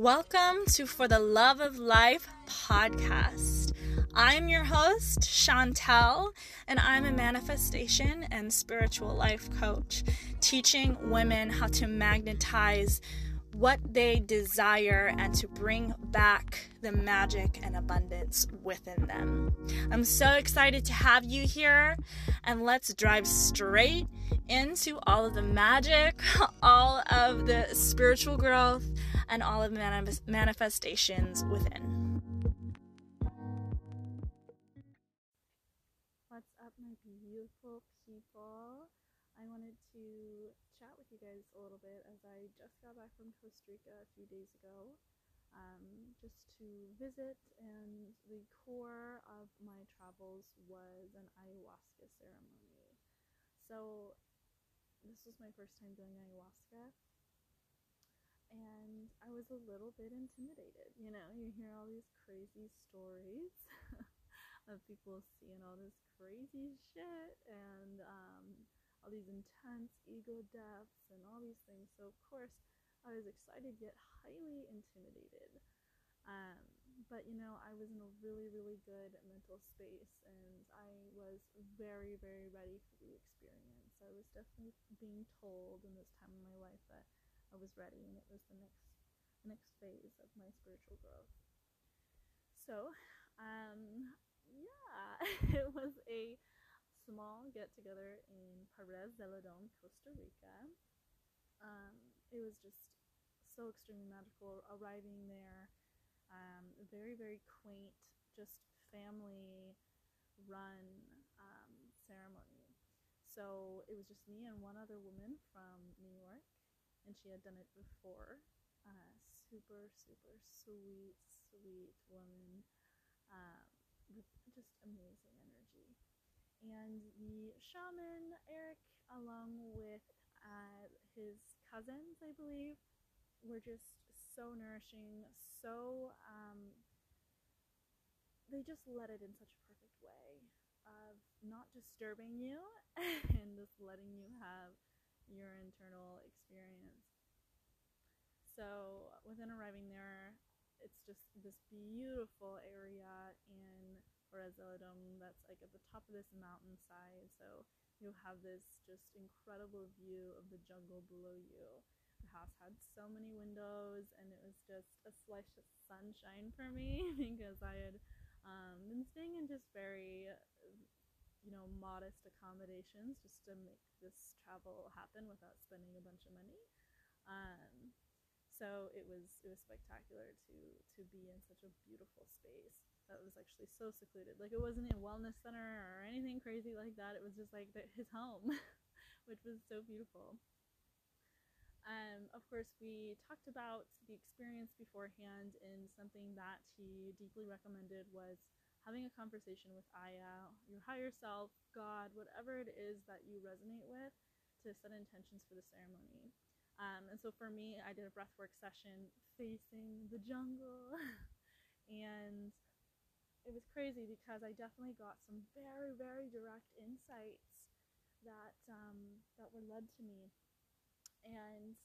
Welcome to For the Love of Life podcast. I'm your host, Shawntelle, and I'm a manifestation and spiritual life coach, teaching women how to magnetize what they desire and to bring back the magic and abundance within them. I'm so excited to have you here, and let's drive straight into all of the magic, all of the spiritual growth, and all of the manif- manifestations within. Guys a little bit as I just got back from Costa Rica a few days ago, um, just to visit. And the core of my travels was an ayahuasca ceremony. So, this was my first time doing ayahuasca. And I was a little bit intimidated. You know, you hear all these crazy stories of people seeing all this crazy shit and um, all these intense ego deaths and all these things. So of course I was excited yet highly intimidated. Um, but you know, I was in a really, really good mental space and I was very, very ready for the experience. I was definitely being told in this time of my life that I was ready and it was the next next phase of my spiritual growth. So, um, yeah, it was a small get together in Perez Zeledon, Costa Rica. Um, it was just so extremely magical arriving there. Um, very, very quaint, just family run um, ceremony. So it was just me and one other woman from New York, and she had done it before. Uh, super, super sweet, sweet woman um, with just amazing energy and the shaman Eric, along with uh, his cousins, I believe, were just so nourishing, so um, they just led it in such a perfect way of not disturbing you and just letting you have your internal experience. So, within arriving there, it's just this beautiful area in Orazodom that's like at the top of this mountainside. So you have this just incredible view of the jungle below you. The house had so many windows, and it was just a slice of sunshine for me because I had um, been staying in just very, you know, modest accommodations just to make this travel happen without spending a bunch of money. Um, so it was it was spectacular to to be in such a beautiful space that was actually so secluded. Like it wasn't a wellness center or anything crazy like that. It was just like the, his home, which was so beautiful. Um, of course, we talked about the experience beforehand, and something that he deeply recommended was having a conversation with Aya, your higher self, God, whatever it is that you resonate with, to set intentions for the ceremony. Um, and so for me, I did a breathwork session facing the jungle, and it was crazy because I definitely got some very, very direct insights that um, that were led to me, and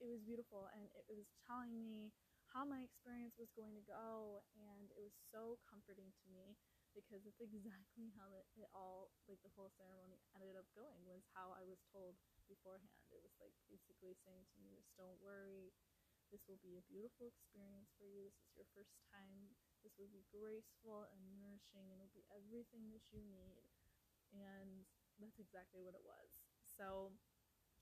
it was beautiful. And it, was telling me how my experience was going to go, and it was so comforting to me because it's exactly how it, it all, like the whole ceremony ended up going, was how I was told beforehand. It was like basically saying to me, just don't worry, this will be a beautiful experience for you. This is your first time this will be graceful and nourishing, and it'll be everything that you need. And that's exactly what it was. So,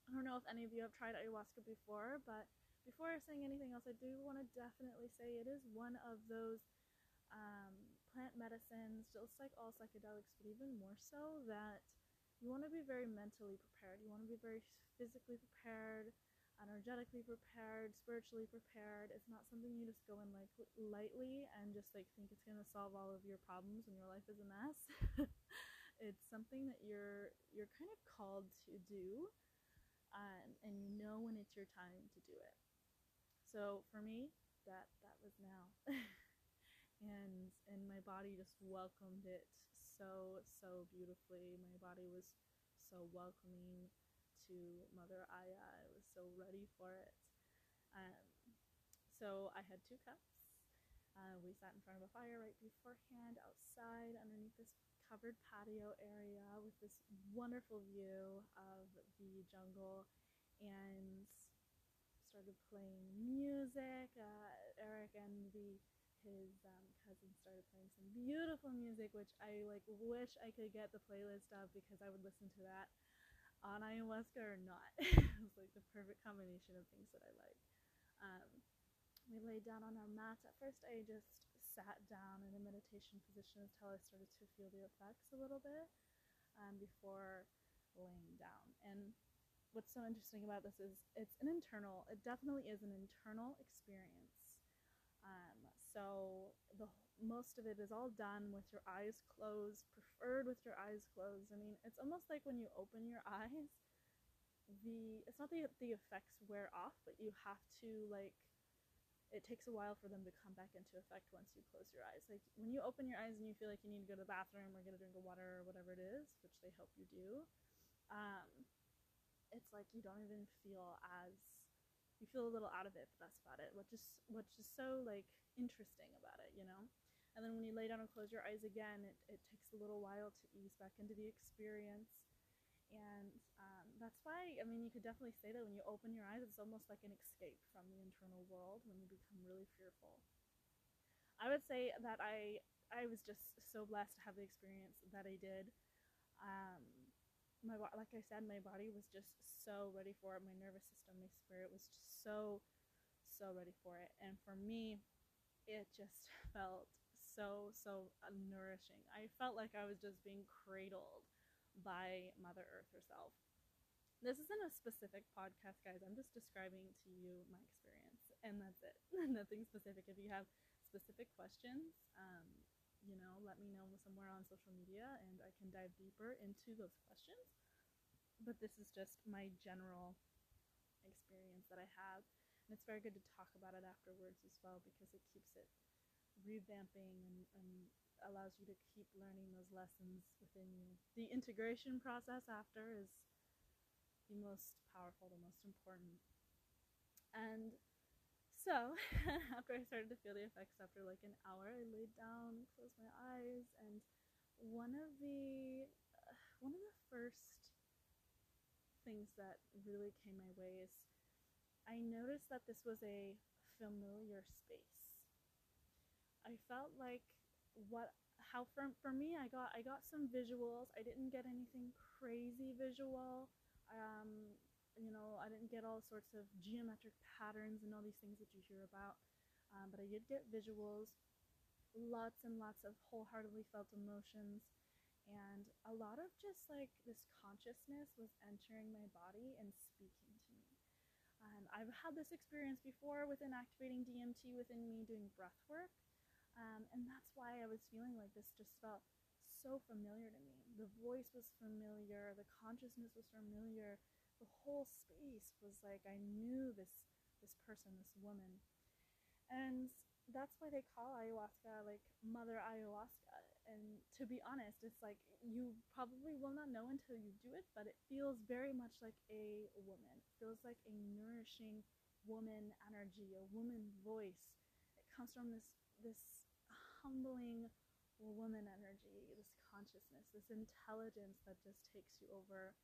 I don't know if any of you have tried ayahuasca before, but before saying anything else, I do want to definitely say it is one of those um, plant medicines, just like all psychedelics, but even more so, that you want to be very mentally prepared. You want to be very physically prepared energetically prepared, spiritually prepared. It's not something you just go in like lightly and just like think it's gonna solve all of your problems when your life is a mess. it's something that you're you're kind of called to do, um, and you know when it's your time to do it. So for me, that that was now, and and my body just welcomed it so so beautifully. My body was so welcoming to Mother Aya. I was so ready for it. Um, So I had two cups. Uh, we sat in front of a fire right beforehand outside underneath this covered patio area with this wonderful view of the jungle and started playing music. Uh, Eric and the his um, cousin started playing some beautiful music, which I like wish I could get the playlist of because I would listen to that on ayahuasca or not. it was like the perfect combination of things that I like. Um, we laid down on our mats. At first, I just sat down in a meditation position until I started to feel the effects a little bit um, before laying down. And what's so interesting about this is it's an internal, it definitely is an internal experience. Um, so most of it is all done with your eyes closed, preferred with your eyes closed. I mean, it's almost like when you open your eyes, the it's not that the effects wear off, but you have to like it takes a while for them to come back into effect once you close your eyes. Like when you open your eyes and you feel like you need to go to the bathroom or get a drink of water or whatever it is, which they help you do, um, it's like you don't even feel as you feel a little out of it, but that's about it. Which is which is so like interesting about it, you know. And then when you lay down and close your eyes again, it, it takes a little while to ease back into the experience. And um, that's why, I mean, you could definitely say that when you open your eyes, it's almost like an escape from the internal world when you become really fearful. I would say that I I was just so blessed to have the experience that I did. Um, my like I said, my body was just so ready for it. My nervous system, my spirit was just so so ready for it. And for me, it just felt so, so nourishing. I felt like I was just being cradled by Mother Earth herself. This isn't a specific podcast, guys. I'm just describing to you my experience, and that's it. Nothing specific. If you have specific questions, um, you know, let me know somewhere on social media, and I can dive deeper into those questions. But this is just my general experience that I have, and it's very good to talk about it afterwards as well because it keeps it revamping and, and allows you to keep learning those lessons within you. The integration process after is the most powerful, the most important. And so, after I started to feel the effects after like an hour, I laid down, closed my eyes, and one of the uh, one of the first things that really came my way is I noticed that this was a familiar space. I felt like what how for, for me I got I got some visuals. I didn't get anything crazy visual. Um, you know, I didn't get all sorts of geometric patterns and all these things that you hear about. Um, but I did get visuals, lots and lots of wholeheartedly felt emotions, and a lot of just like this consciousness was entering my body and speaking to me. And I've had this experience before within activating DMT within me doing breath work. Um, and that's why I was feeling like this just felt so familiar to me. The voice was familiar, the consciousness was familiar, the whole space was like I knew this this person, this woman. And that's why they call ayahuasca like Mother Ayahuasca. And to be honest, it's like you probably will not know until you do it, but it feels very much like a woman. It feels like a nourishing woman energy, a woman voice. It comes from this this humbling woman energy, this consciousness, this intelligence that just takes you over.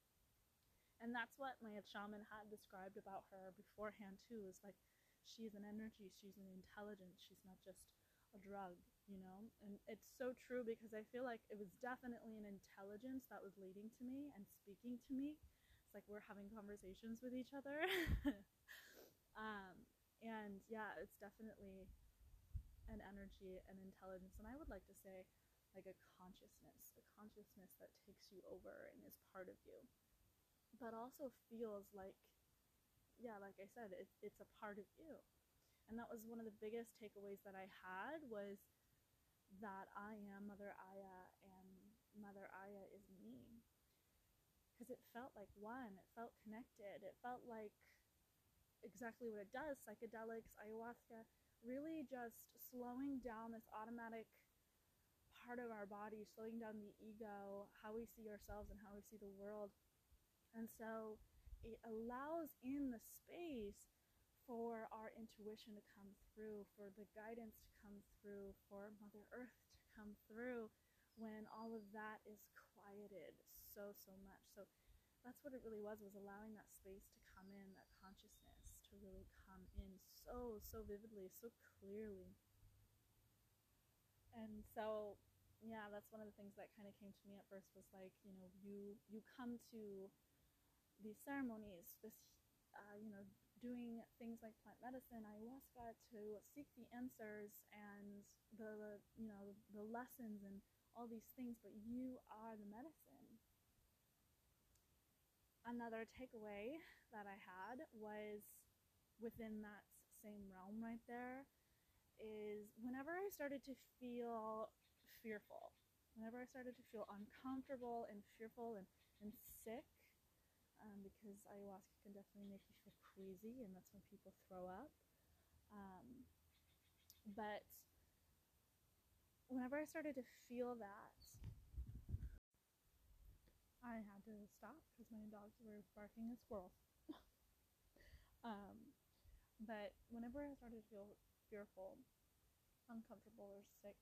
And that's what my shaman had described about her beforehand too, is like she's an energy, she's an intelligence, she's not just a drug, you know? And it's so true because I feel like it was definitely an intelligence that was leading to me and speaking to me. It's like we're having conversations with each other. um, and yeah, it's definitely an energy and intelligence and i would like to say like a consciousness a consciousness that takes you over and is part of you but also feels like yeah like i said it, it's a part of you. And that was one of the biggest takeaways that i had was that i am mother aya and mother aya is me. Because it felt like one it felt connected it felt like exactly what it does psychedelics ayahuasca really just slowing down this automatic part of our body, slowing down the ego, how we see ourselves and how we see the world. And so it allows in the space for our intuition to come through, for the guidance to come through, for Mother Earth to come through when all of that is quieted so, so much. So that's what it really was, was allowing that space to come in, that consciousness really come in so, so vividly, so clearly. And so yeah, that's one of the things that kind of came to me at first was like, you know, you you come to these ceremonies, this uh, you know, doing things like plant medicine, ayahuasca, to seek the answers and the you know the lessons and all these things, but you are the medicine. Another takeaway that I had was within that same realm right there is whenever I started to feel fearful, whenever I started to feel uncomfortable and fearful and, and sick, um, because ayahuasca can definitely make you feel queasy, and that's when people throw up. Um, but whenever I started to feel that, I had to stop because my dogs were barking at squirrels. um, but whenever I started to feel fearful, uncomfortable, or sick,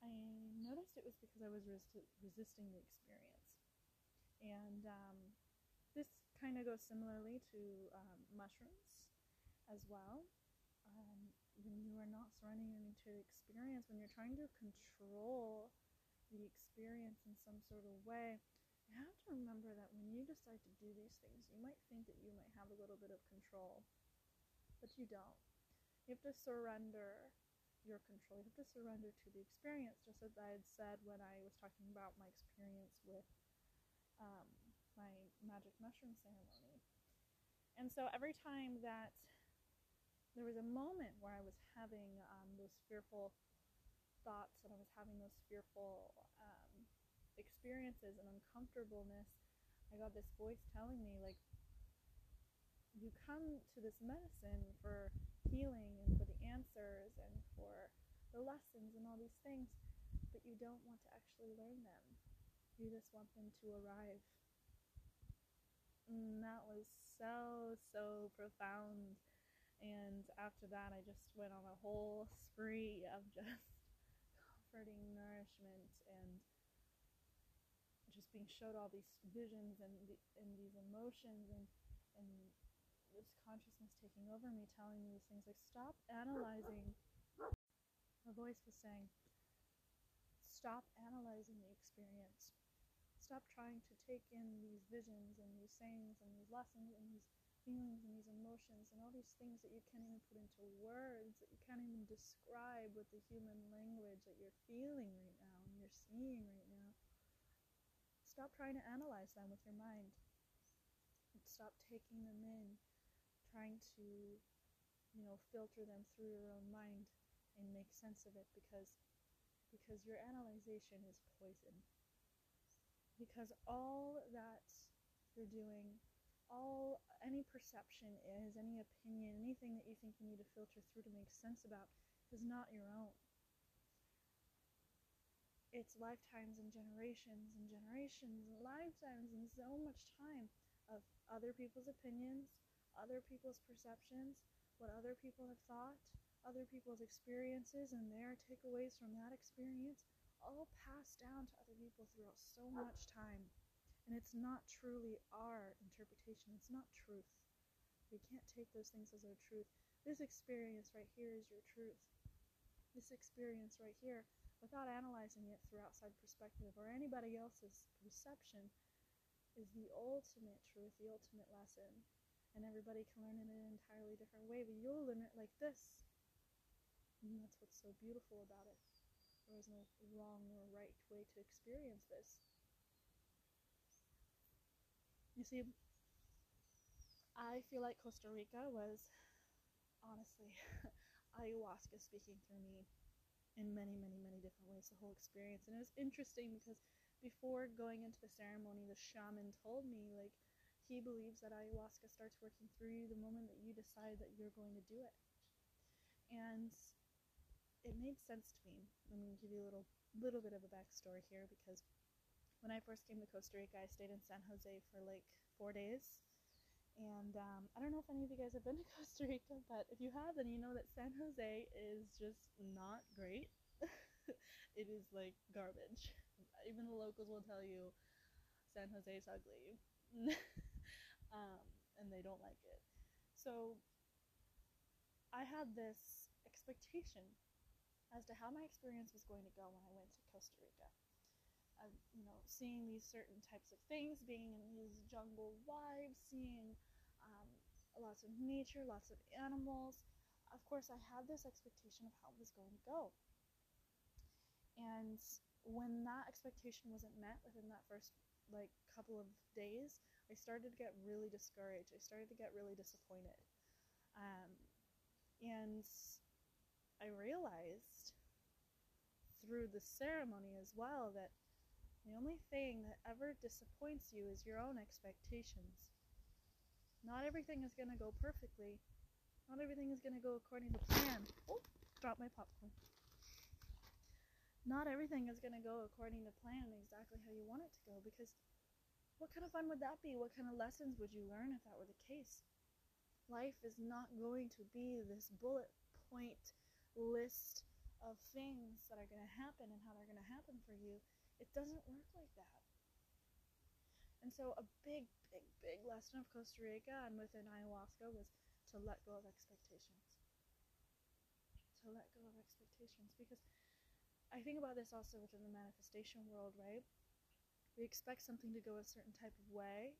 I noticed it was because I was res- resisting the experience. And um, this kind of goes similarly to um, mushrooms as well. Um, when you are not surrendering into the experience, when you're trying to control the experience in some sort of way, you have to remember that when you decide to do these things, you might think that you might have a little bit of control, but you don't. You have to surrender your control. You have to surrender to the experience, just as I had said when I was talking about my experience with um, my magic mushroom ceremony. And so every time that there was a moment where I was having um, those fearful thoughts and I was having those fearful um, experiences and uncomfortableness, I got this voice telling me, like, you come to this medicine for healing and for the answers and for the lessons and all these things, but you don't want to actually learn them. You just want them to arrive. And that was so, so profound. And after that, I just went on a whole spree of just comforting nourishment and just being showed all these visions and, and these emotions and, and this consciousness taking over me, telling me these things like, stop analyzing. A voice was saying, stop analyzing the experience. Stop trying to take in these visions and these sayings and these lessons and these feelings and these emotions and all these things that you can't even put into words, that you can't even describe with the human language that you're feeling right now and you're seeing right now. Stop trying to analyze them with your mind. Stop taking them in trying to, you know, filter them through your own mind and make sense of it because because your analyzation is poison. Because all that you're doing, all any perception is, any opinion, anything that you think you need to filter through to make sense about is not your own. It's lifetimes and generations and generations and lifetimes and so much time of other people's opinions, other people's perceptions, what other people have thought, other people's experiences and their takeaways from that experience, all passed down to other people throughout so much time. And it's not truly our interpretation, it's not truth. We can't take those things as our truth. This experience right here is your truth. This experience right here, without analyzing it through outside perspective or anybody else's perception, is the ultimate truth, the ultimate lesson and everybody can learn it in an entirely different way, but you'll learn it like this. And that's what's so beautiful about it. There is no wrong or right way to experience this. You see, I feel like Costa Rica was honestly ayahuasca speaking through me in many, many, many different ways, the whole experience. And it was interesting because before going into the ceremony, the shaman told me, like, he believes that ayahuasca starts working through you the moment that you decide that you're going to do it. And it made sense to me. Let me give you a little little bit of a backstory here because when I first came to Costa Rica, I stayed in San Jose for like four days, And um, I don't know if any of you guys have been to Costa Rica, but if you have, then you know that San Jose is just not great. it is like garbage. Even the locals will tell you San Jose is ugly. um, and they don't like it. So I had this expectation as to how my experience was going to go when I went to Costa Rica. Uh, you know, seeing these certain types of things, being in these jungle vibes, seeing um, lots of nature, lots of animals. Of course, I had this expectation of how it was going to go. And when that expectation wasn't met within that first like couple of days, I started to get really discouraged. I started to get really disappointed. Um, and I realized through the ceremony as well that the only thing that ever disappoints you is your own expectations. Not everything is going to go perfectly. Not everything is going to go according to plan. Oh, drop my popcorn. Not everything is going to go according to plan exactly how you want it to go because what kind of fun would that be? What kind of lessons would you learn if that were the case? Life is not going to be this bullet point list of things that are going to happen and how they're going to happen for you. It doesn't work like that. And so, a big, big, big lesson of Costa Rica and within ayahuasca was to let go of expectations. To let go of expectations. Because I think about this also within the manifestation world, right? We expect something to go a certain type of way.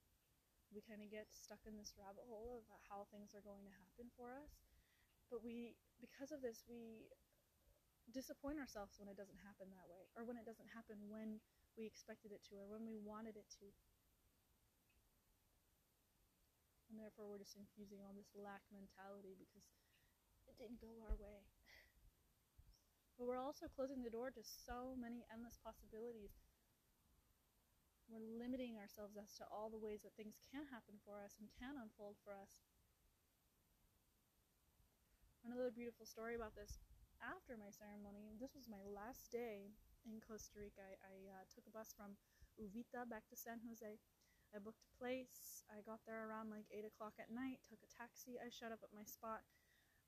We kind of get stuck in this rabbit hole of how things are going to happen for us. But we, because of this, we disappoint ourselves when it doesn't happen that way, or when it doesn't happen when we expected it to, or when we wanted it to. And therefore, we're just infusing all this lack mentality because it didn't go our way. But we're also closing the door to so many endless possibilities. We're limiting ourselves as to all the ways that things can happen for us and can unfold for us. Another beautiful story about this after my ceremony, this was my last day in Costa Rica. I, I uh, took a bus from Uvita back to San Jose. I booked a place. I got there around like 8 o'clock at night, took a taxi. I showed up at my spot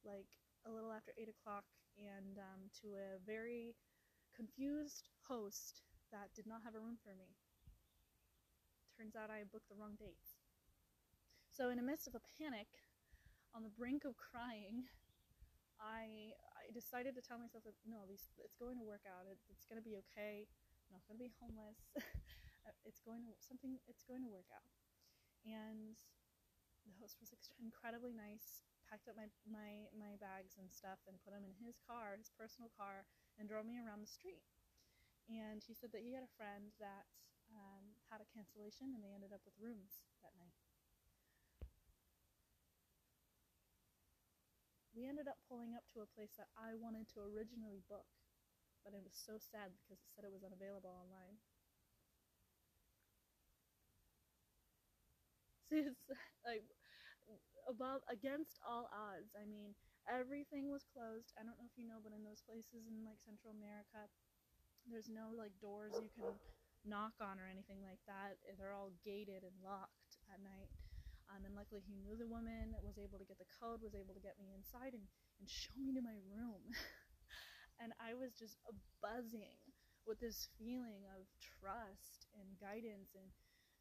like a little after 8 o'clock and um, to a very confused host that did not have a room for me. Turns out I booked the wrong dates. So, in the midst of a panic, on the brink of crying, I I decided to tell myself that no, it's going to work out. It, it's going to be okay. I'm not going to be homeless. it's going to something. It's going to work out. And the host was incredibly nice. Packed up my my my bags and stuff and put them in his car, his personal car, and drove me around the street. And he said that he had a friend that um, had a cancellation, and they ended up with rooms that night. we ended up pulling up to a place that I wanted to originally book, but it was so sad because it said it was unavailable online. See, it's like above against all odds. I mean, everything was closed. I don't know if you know, but in those places in like Central America, there's no like doors you can knock on or anything like that. They're all gated and locked at night. Um, and luckily, he knew the woman, was able to get the code, was able to get me inside and, and show me to my room. and I was just buzzing with this feeling of trust and guidance and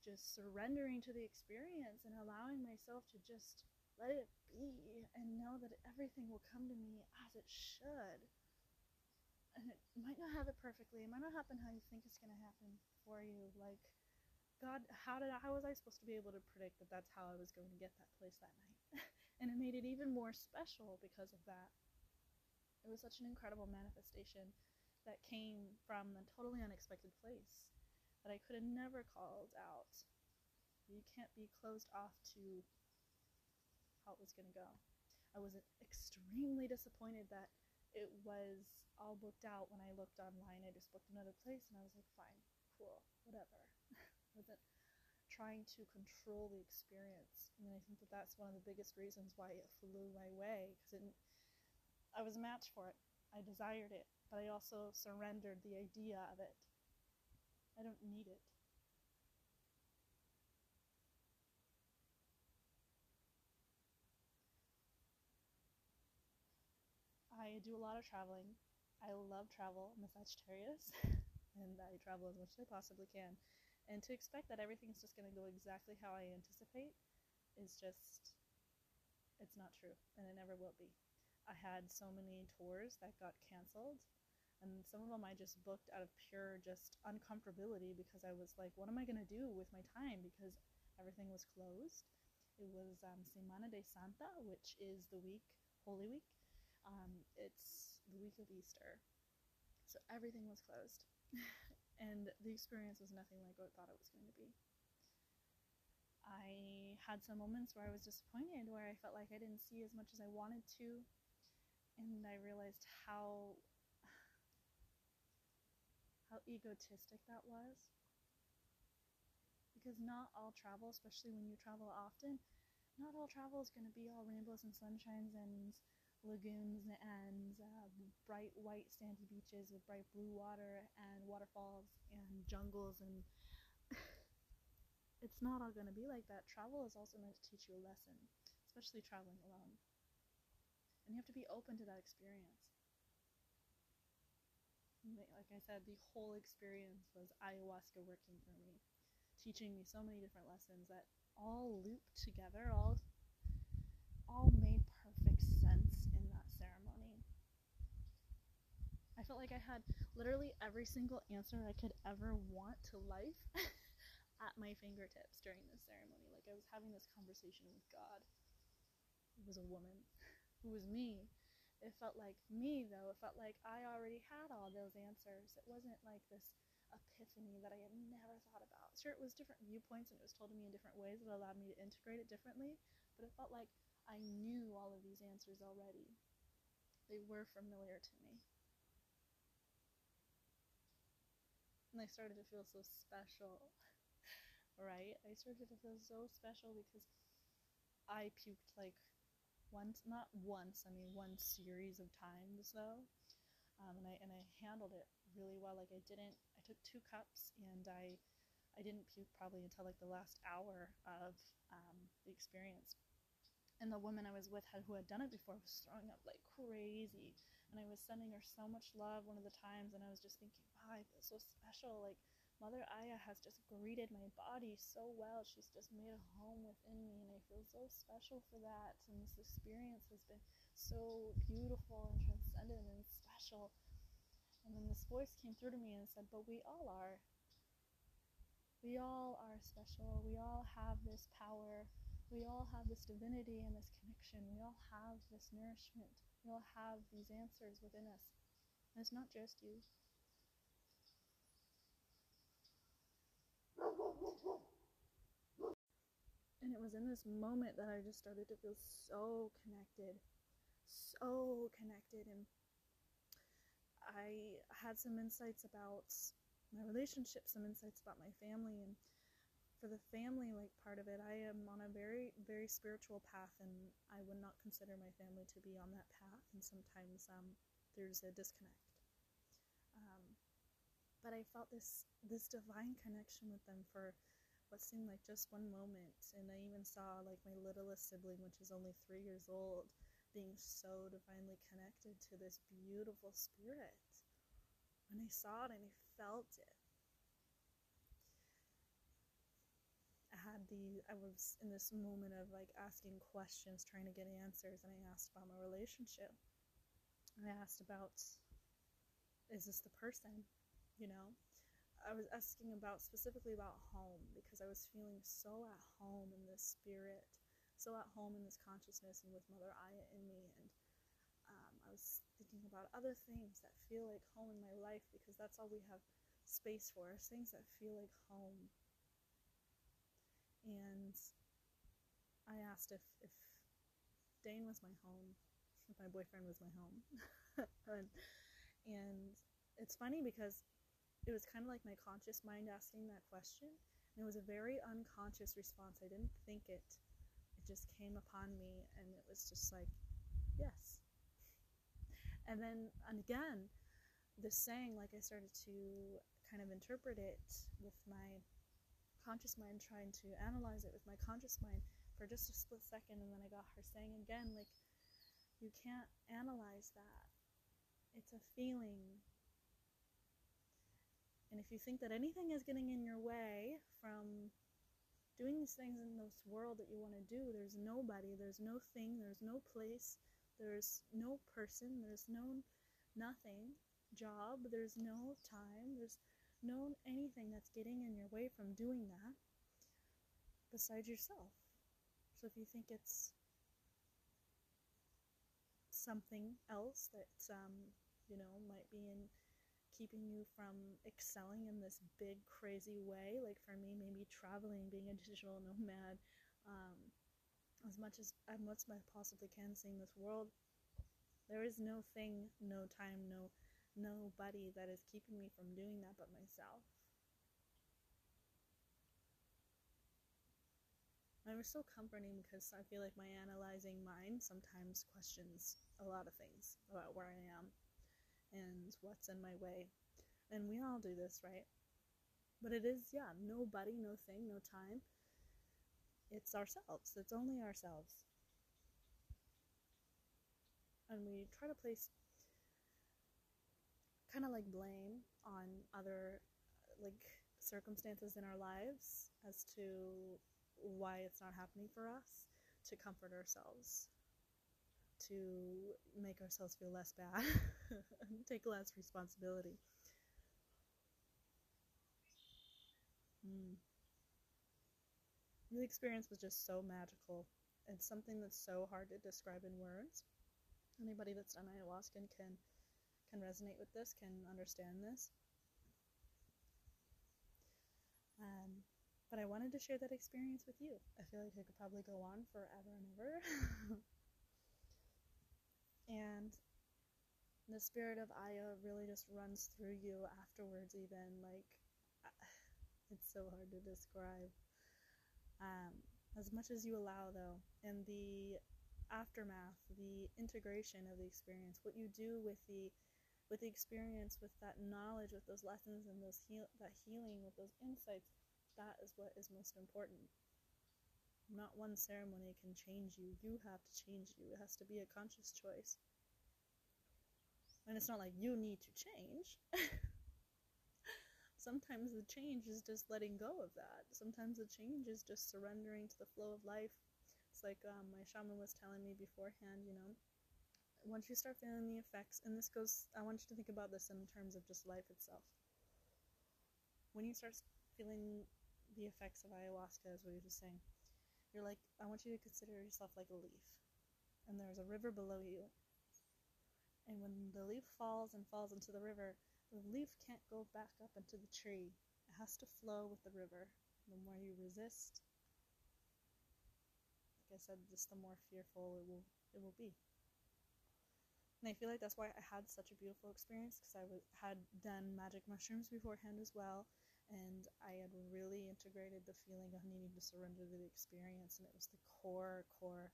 just surrendering to the experience and allowing myself to just let it be and know that everything will come to me as it should. It might not have it perfectly, it might not happen how you think it's going to happen for you. Like, God, how did I, how was I supposed to be able to predict that that's how I was going to get that place that night? and it made it even more special because of that. It was such an incredible manifestation that came from a totally unexpected place that I could have never called out. You can't be closed off to how it was going to go. I was extremely disappointed that it was all booked out when I looked online. I just booked another place and I was like, fine, cool, whatever wasn't trying to control the experience. I mean, I think that that's one of the biggest reasons why it flew my way because I was a match for it. I desired it, but I also surrendered the idea of it. I don't need it. I do a lot of traveling. I love travel. I'm a Sagittarius, and I travel as much as I possibly can. And to expect that everything's just going to go exactly how I anticipate is just, it's not true, and it never will be. I had so many tours that got canceled, and some of them I just booked out of pure just uncomfortability because I was like, what am I going to do with my time? Because everything was closed. It was um, Semana de Santa, which is the week, Holy Week. Um, it's the week of Easter. So everything was closed. and the experience was nothing like what I thought it was going to be. I had some moments where I was disappointed, where I felt like I didn't see as much as I wanted to, and I realized how how egotistic that was. Because not all travel, especially when you travel often, not all travel is going to be all rainbows and sunshines and lagoons and uh, bright white sandy beaches with bright blue water and waterfalls and jungles and it's not all going to be like that. Travel is also meant to teach you a lesson especially traveling alone. And you have to be open to that experience. Like I said, the whole experience was ayahuasca working for me, teaching me so many different lessons that all looped together, all made perfect sense in that ceremony. I felt like I had literally every single answer I could ever want to life at my fingertips during this ceremony. Like I was having this conversation with God. It was a woman. Who was me. It felt like me though. It felt like i already had all those answers. It wasn't like this epiphany that i had never thought about. Sure it was different viewpoints and it was told to me in different ways that allowed me to integrate it differently but it felt like i knew all of these answers already. They were familiar to me and i started to feel so special right i started to feel so special because i puked like once, not once, I mean one series of times though. Um, and I and I handled it really well. Like I didn't, I took two cups and I, I didn't puke probably until like the last hour of um, the experience. And the woman I was with had, who had done it before was throwing up like crazy, and I was sending her so much love one of the times, and I was just thinking, I so special. Like Mother Aya has just greeted my body so well. She's just made a home within me, and I feel so special for that. And this experience has been so beautiful and transcendent and special. And then this voice came through to me and said, But we all are. We all are special. We all have this power. We all have this divinity and this connection. We all have this nourishment. We all have these answers within us. And it's not just you. And it was in this moment that I just started to feel so connected, so connected. And I had some insights about my relationship, some insights about my family. And for the family, like part of it, I am on a very, very spiritual path, and I would not consider my family to be on that path. And sometimes um, there's a disconnect. But I felt this this divine connection with them for what seemed like just one moment. And I even saw like my littlest sibling, which is only three years old, being so divinely connected to this beautiful spirit. And I saw it and I felt it. I had the, I was in this moment of like asking questions, trying to get answers, and I asked about my relationship. I asked about, is this the person? You know? I was asking about specifically about home because I was feeling so at home in this spirit, so at home in this consciousness and with Mother Aya in me. And um, I was thinking about other things that feel like home in my life because that's all we have space for, things that feel like home. And I asked if, if Dane was my home, if my boyfriend was my home. and, and it's funny because it was kind of like my conscious mind asking that question. And it was a very unconscious response. I didn't think it. It just came upon me, and it was just like, yes. And then, and again, this saying, like I started to kind of interpret it with my conscious mind, trying to analyze it with my conscious mind for just a split second, and then I got her saying again, like, you can't analyze that. it's a feeling. And if you think that anything is getting in your way from doing these things in this world that you want to do, there's nobody, there's no thing, there's no place, there's no person, there's no nothing, job, there's no time, there's no anything that's getting in your way from doing that besides yourself. So if you think it's something else that um, you know might be in keeping you from excelling in this big crazy way. Like for me maybe traveling being a digital nomad um, as much as as much as I possibly can seeing this world there is no thing no time no nobody that is keeping me from doing that but myself. And it was so comforting because I feel like my analyzing mind sometimes questions a lot of things about where I am and what's in my way. And we all do this, right? But it is, yeah, nobody, no thing, no time. It's ourselves. It's only ourselves. And we try to place kind of like blame on other uh, like circumstances in our lives as to why it's not happening for us, to comfort ourselves, to make ourselves feel less bad, take less responsibility. Mm. The experience was just so magical. It's something that's so hard to describe in words. Anybody that's done ayahuasca can can resonate with this, can understand this. Um, but I wanted to share that experience with you. I feel like I could probably go on forever and ever. and the spirit of Aya really just runs through you afterwards, even. Like, it's so hard to describe. Um, as much as you allow, though, and the aftermath, the integration of the experience, what you do with the with the experience, with that knowledge, with those lessons and those heal that healing, with those insights, that is what is most important. Not one ceremony can change you. You have to change you. It has to be a conscious choice. And it's not like you need to change. Sometimes the change is just letting go of that. Sometimes the change is just surrendering to the flow of life. It's like um, my shaman was telling me beforehand, you know, once you start feeling the effects, and this goes, I want you to think about this in terms of just life itself. When you start feeling the effects of ayahuasca, as we were just saying. You're like, I want you to consider yourself like a leaf, and there's a river below you. And when the leaf falls and falls into the river, the leaf can't go back up into the tree. It has to flow with the river. The more you resist, like I said, just the more fearful it will it will be. And I feel like that's why I had such a beautiful experience because I w- had done magic mushrooms beforehand as well and I had really integrated the feeling of needing to surrender to the experience, and it was the core, core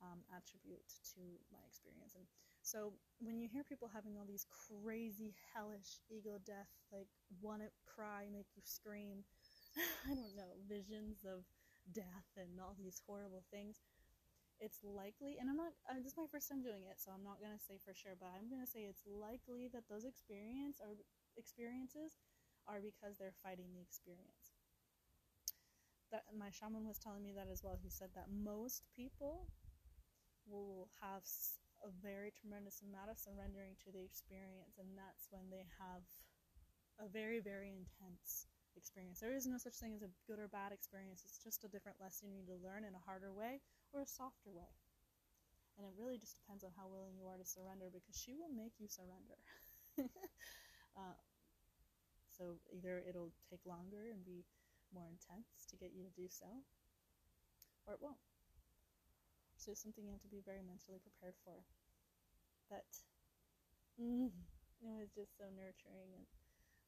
um, attribute to my experience. And so when you hear people having all these crazy, hellish ego death, like want to cry, make you scream, I don't know, visions of death and all these horrible things, it's likely, and I'm not, uh, this is my first time doing it, so I'm not going to say for sure, but I'm going to say it's likely that those experience or experiences are because they're fighting the experience. That my shaman was telling me that as well. He said that most people will have a very tremendous amount of surrendering to the experience, and that's when they have a very, very intense experience. There is no such thing as a good or bad experience, it's just a different lesson you need to learn in a harder way or a softer way. And it really just depends on how willing you are to surrender because she will make you surrender. uh, so either it'll take longer and be more intense to get you to do so, or it won't. So it's something you have to be very mentally prepared for. But mm, it was just so nurturing, and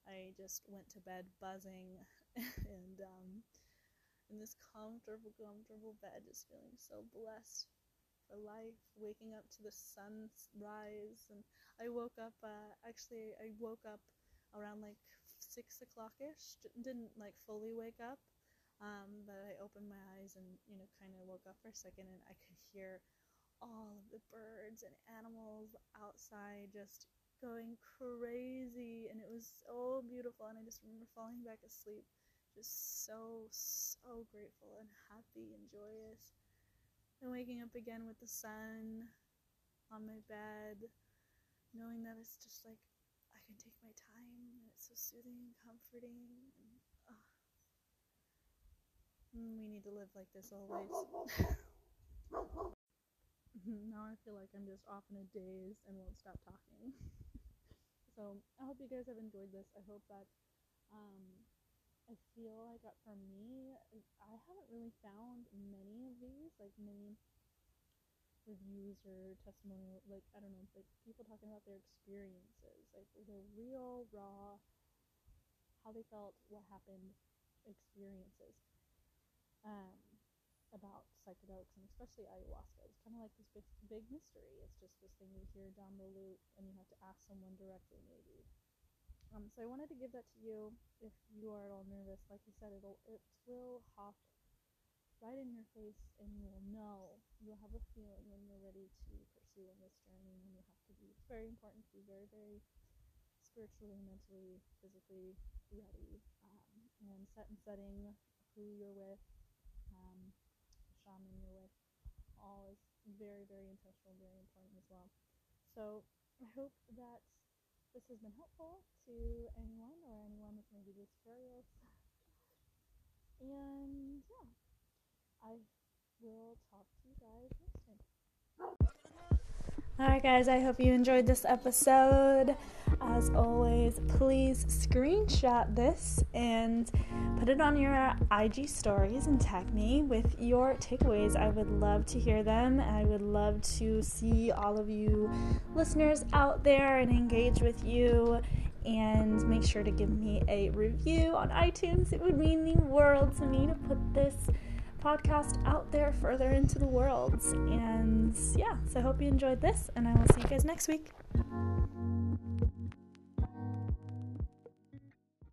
I just went to bed buzzing and um, in this comfortable, comfortable bed, just feeling so blessed for life, waking up to the sunrise. And I woke up, uh, actually, I woke up around like six o'clock ish. Didn't like fully wake up, um, but I opened my eyes and you know kind of woke up for a second, and I could hear all of the birds and animals outside just going crazy and it was so beautiful and I just remember falling back asleep just so so grateful and happy and joyous. And waking up again with the sun on my bed knowing that it's just like I can take my time and it's so soothing and comforting and we need to live like this always now I feel like I'm just off in a daze and won't stop talking. so I hope you guys have enjoyed this. I hope that um, I feel like for me, I haven't really found many of these, like many reviews or testimonial, like I don't know, like people talking about their experiences, like the real raw, how they felt, what happened, experiences. Um, about psychedelics and especially ayahuasca. It's kind of like this big, big mystery. It's just this thing you hear down the loop and you have to ask someone directly, maybe. Um, so I wanted to give that to you if you are at all nervous. Like I said, it'll it will hop right in your face and you will know. You'll have a feeling when you're ready to pursue in this journey and you have to be it's very important to be very, very spiritually, mentally, physically ready um, and set and setting who you're with. Um, shaman you're with all is very, very intentional, very important as well. So I hope that this has been helpful to anyone or anyone that's maybe just curious. And yeah, I will talk to you guys time. Alright, guys, I hope you enjoyed this episode. As always, please screenshot this and put it on your IG stories and tag me with your takeaways. I would love to hear them. I would love to see all of you listeners out there and engage with you. And make sure to give me a review on iTunes. It would mean the world to me to put this podcast out there further into the world. And yeah, so I hope you enjoyed this, and I will see you guys next week.